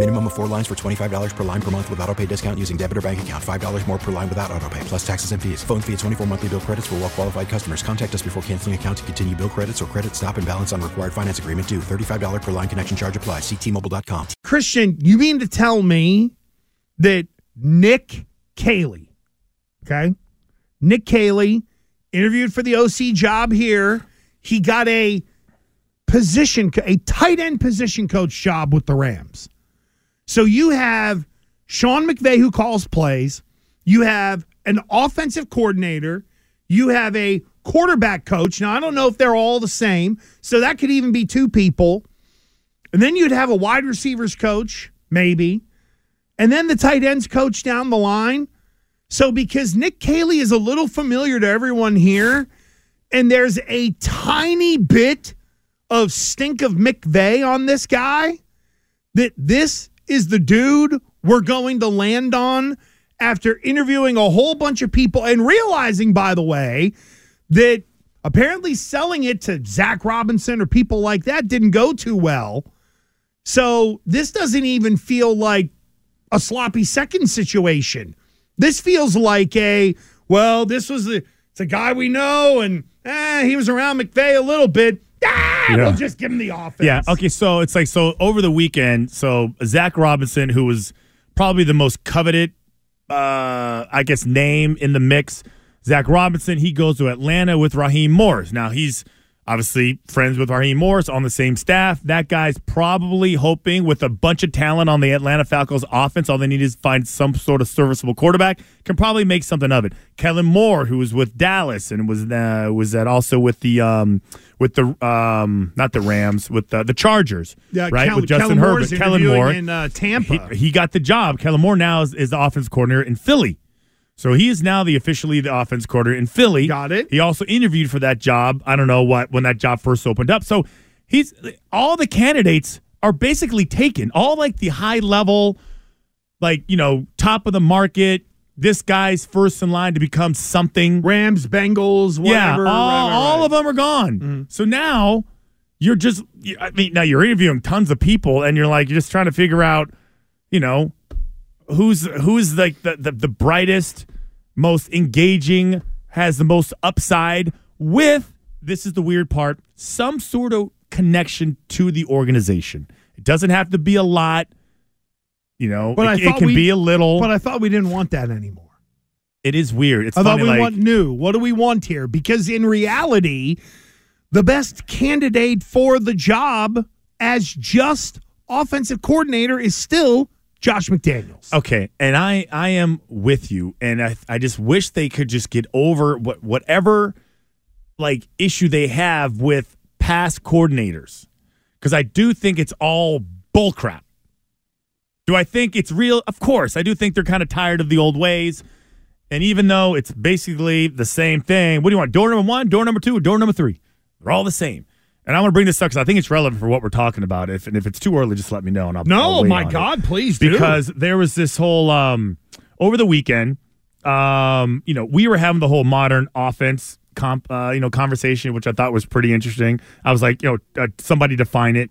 Minimum of four lines for $25 per line per month with auto pay discount using debit or bank account. $5 more per line without auto pay, plus taxes and fees. Phone fee at 24 monthly bill credits for well qualified customers. Contact us before canceling account to continue bill credits or credit stop and balance on required finance agreement due. $35 per line connection charge applies. Ctmobile.com. Christian, you mean to tell me that Nick Caley, okay? Nick Caley interviewed for the OC job here. He got a position, a tight end position coach job with the Rams. So you have Sean McVay who calls plays. You have an offensive coordinator. You have a quarterback coach. Now, I don't know if they're all the same. So that could even be two people. And then you'd have a wide receivers coach, maybe. And then the tight ends coach down the line. So because Nick Caley is a little familiar to everyone here, and there's a tiny bit of stink of McVay on this guy, that this is the dude we're going to land on after interviewing a whole bunch of people and realizing, by the way, that apparently selling it to Zach Robinson or people like that didn't go too well. So this doesn't even feel like a sloppy second situation. This feels like a well, this was the it's a guy we know, and eh, he was around McVay a little bit. Ah, Yeah. we'll just give him the offense. Yeah. Okay. So it's like so over the weekend. So Zach Robinson, who was probably the most coveted, uh, I guess, name in the mix. Zach Robinson. He goes to Atlanta with Raheem Morris. Now he's obviously friends with Raheem Morris on the same staff. That guy's probably hoping with a bunch of talent on the Atlanta Falcons offense. All they need is find some sort of serviceable quarterback. Can probably make something of it. Kellen Moore, who was with Dallas and was uh, was that also with the um, with the um, not the Rams with the, the Chargers. Yeah, right with Justin Kellen Herbert. Kellen Moore in, uh, Tampa. He, he got the job. Kellen Moore now is, is the offense coordinator in Philly. So he is now the officially the offense coordinator in Philly. Got it. He also interviewed for that job. I don't know what when that job first opened up. So he's all the candidates are basically taken. All like the high level, like you know, top of the market. This guy's first in line to become something. Rams, Bengals, yeah, whatever. all, right, right, all right. of them are gone. Mm-hmm. So now you're just, I mean, now you're interviewing tons of people, and you're like you're just trying to figure out, you know, who's who's like the, the the brightest, most engaging, has the most upside with this is the weird part, some sort of connection to the organization. It doesn't have to be a lot. You know, But I it, it can we- be a little. But I thought we didn't want that anymore. it is weird. It's I thought funny, we like, want new. What do we want here? Because in reality, the best candidate for the job as just offensive coordinator is still Josh McDaniels. Okay, and I I am with you, and I I just wish they could just get over what whatever like issue they have with past coordinators, because I do think it's all bullcrap. Do I think it's real? Of course, I do think they're kind of tired of the old ways, and even though it's basically the same thing, what do you want? Door number one, door number two, or door number three? They're all the same. And I want to bring this up because I think it's relevant for what we're talking about. If and if it's too early, just let me know. And I'll No, I'll my on it God, please do. because there was this whole um over the weekend um you know we were having the whole modern offense comp uh, you know conversation which i thought was pretty interesting i was like you know uh, somebody define it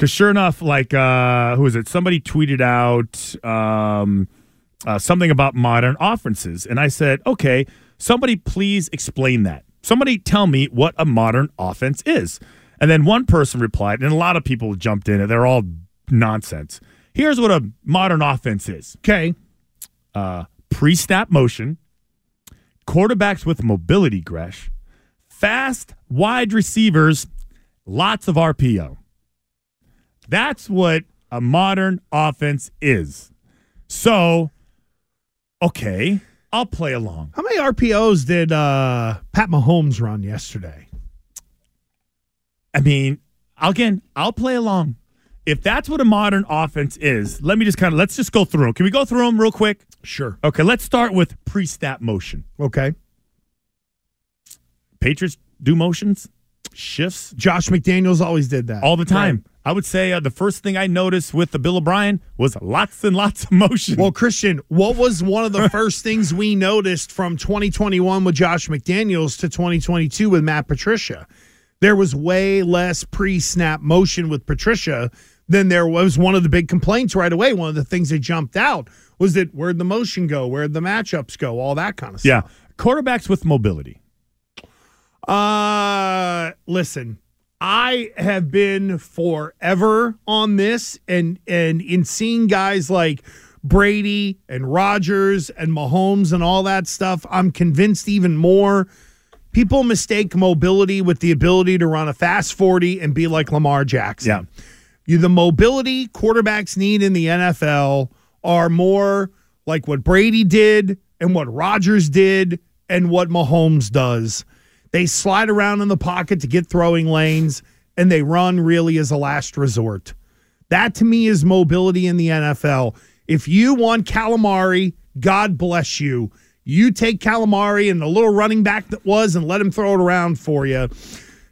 because sure enough like uh who is it? Somebody tweeted out um uh, something about modern offenses. And i said okay somebody please explain that. Somebody tell me what a modern offense is. And then one person replied and a lot of people jumped in and they're all nonsense. Here's what a modern offense is. Okay. uh, pre-snap motion, quarterbacks with mobility, Gresh, fast wide receivers, lots of RPO. That's what a modern offense is. So, okay, I'll play along. How many RPOs did uh, Pat Mahomes run yesterday? I mean, again, I'll play along. If that's what a modern offense is, let me just kind of let's just go through them. Can we go through them real quick? Sure. Okay, let's start with pre-snap motion. Okay. Patriots do motions, shifts Josh McDaniels always did that. all the time. I would say uh, the first thing I noticed with the Bill O'Brien was lots and lots of motion. Well, Christian, what was one of the first things we noticed from 2021 with Josh McDaniels to 2022 with Matt Patricia? There was way less pre snap motion with Patricia than there was one of the big complaints right away. One of the things that jumped out was that where'd the motion go? Where'd the matchups go? All that kind of stuff. yeah, quarterbacks with mobility. Uh, listen, I have been forever on this, and and in seeing guys like Brady and Rodgers and Mahomes and all that stuff, I'm convinced even more. People mistake mobility with the ability to run a fast 40 and be like Lamar Jackson. Yeah. You the mobility quarterbacks need in the NFL are more like what Brady did and what Rodgers did and what Mahomes does. They slide around in the pocket to get throwing lanes and they run really as a last resort. That to me is mobility in the NFL. If you want Kyler Murray, God bless you. You take Kyler Murray and the little running back that was and let him throw it around for you.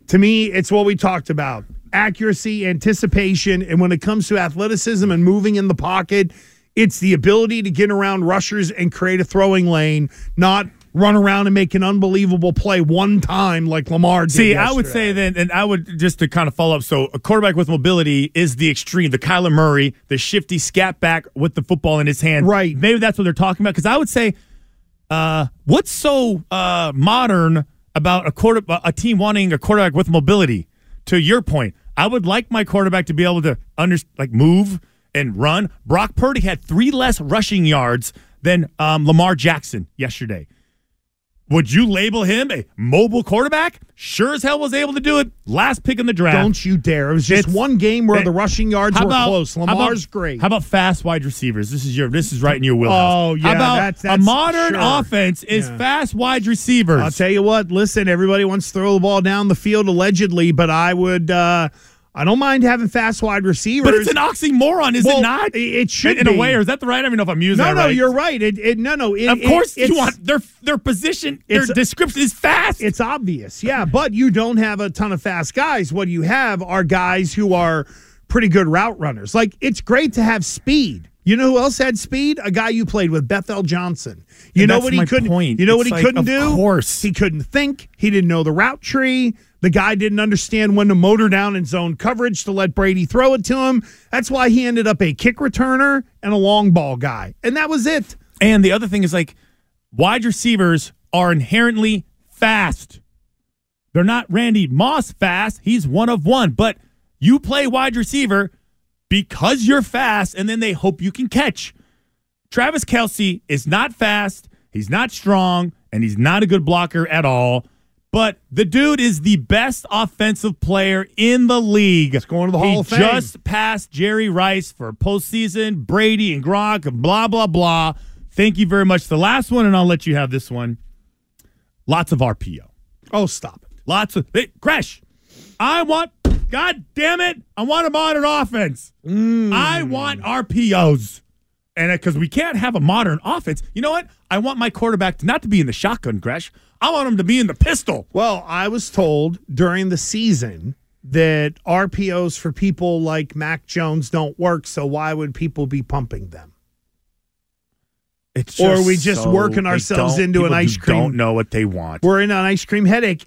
To me, it's what we talked about accuracy, anticipation. And when it comes to athleticism and moving in the pocket, it's the ability to get around rushers and create a throwing lane, not run around and make an unbelievable play one time like Lamar did. See, I would say then, and I would just to kind of follow up. So, a quarterback with mobility is the extreme, the Kyler Murray, the shifty scat back with the football in his hand. Right. Maybe that's what they're talking about. Because I would say, uh, what's so uh, modern about a quarter, a team wanting a quarterback with mobility? To your point, I would like my quarterback to be able to under like move and run. Brock Purdy had three less rushing yards than um, Lamar Jackson yesterday. Would you label him a mobile quarterback? Sure as hell was able to do it. Last pick in the draft. Don't you dare. It was just It's- one game where Hey, the rushing yards were about- close. how about- Lamar's great. How about fast wide receivers? This is your this is right in your wheelhouse. Oh, yeah, How about that's- a modern sure. offense is Yeah. fast wide receivers. I'll tell you what, listen, everybody wants to throw the ball down the field allegedly, but I would uh I don't mind having fast wide receivers. but it's an oxymoron, is Well, it not? it- should in, in a way, or is that the right? I don't even know if I'm using no, that no, right. you're right. It, it no, no. It, Of course, you want their their position, their description is fast. It's obvious, yeah, but you don't have a ton of fast guys. What you have are guys who are pretty good route runners. Like it's great to have speed. You know who else had speed? A guy you played with, Bethel Johnson. You And know what he couldn't. point. You know It's what he like, couldn't of do? course. he couldn't think. He didn't know the route tree. The guy didn't understand when to motor down in zone coverage to let Brady throw it to him. That's why he ended up a kick returner and a long ball guy, and that was it. And the other thing is like wide receivers are inherently fast. They're not Randy Moss fast. He's one of one. But you play wide receiver because you're fast, and then they hope you can catch. Travis Kelce is not fast, he's not strong, and he's not a good blocker at all. But the dude is the best offensive player in the league. He's going to the Hall he of Fame. just passed Jerry Rice for postseason, Brady and Gronk, and blah, blah, blah. Thank you very much. The last one, and I'll let you have this one. Lots of RPO. Oh, stop it. Lots of hey, Crash. I want God damn it. I want a modern offense. Mm. I want RPOs. And uh, because we can't have a modern offense, you know what? I want my quarterback to not to be in the shotgun, Crash. I want him to be in the pistol. Well, I was told during the season that RPOs for people like Mac Jones don't work, so why would people be pumping them? It's Or are we just so- working ourselves into an ice cream- Don't know what they want. We're in an ice cream headache.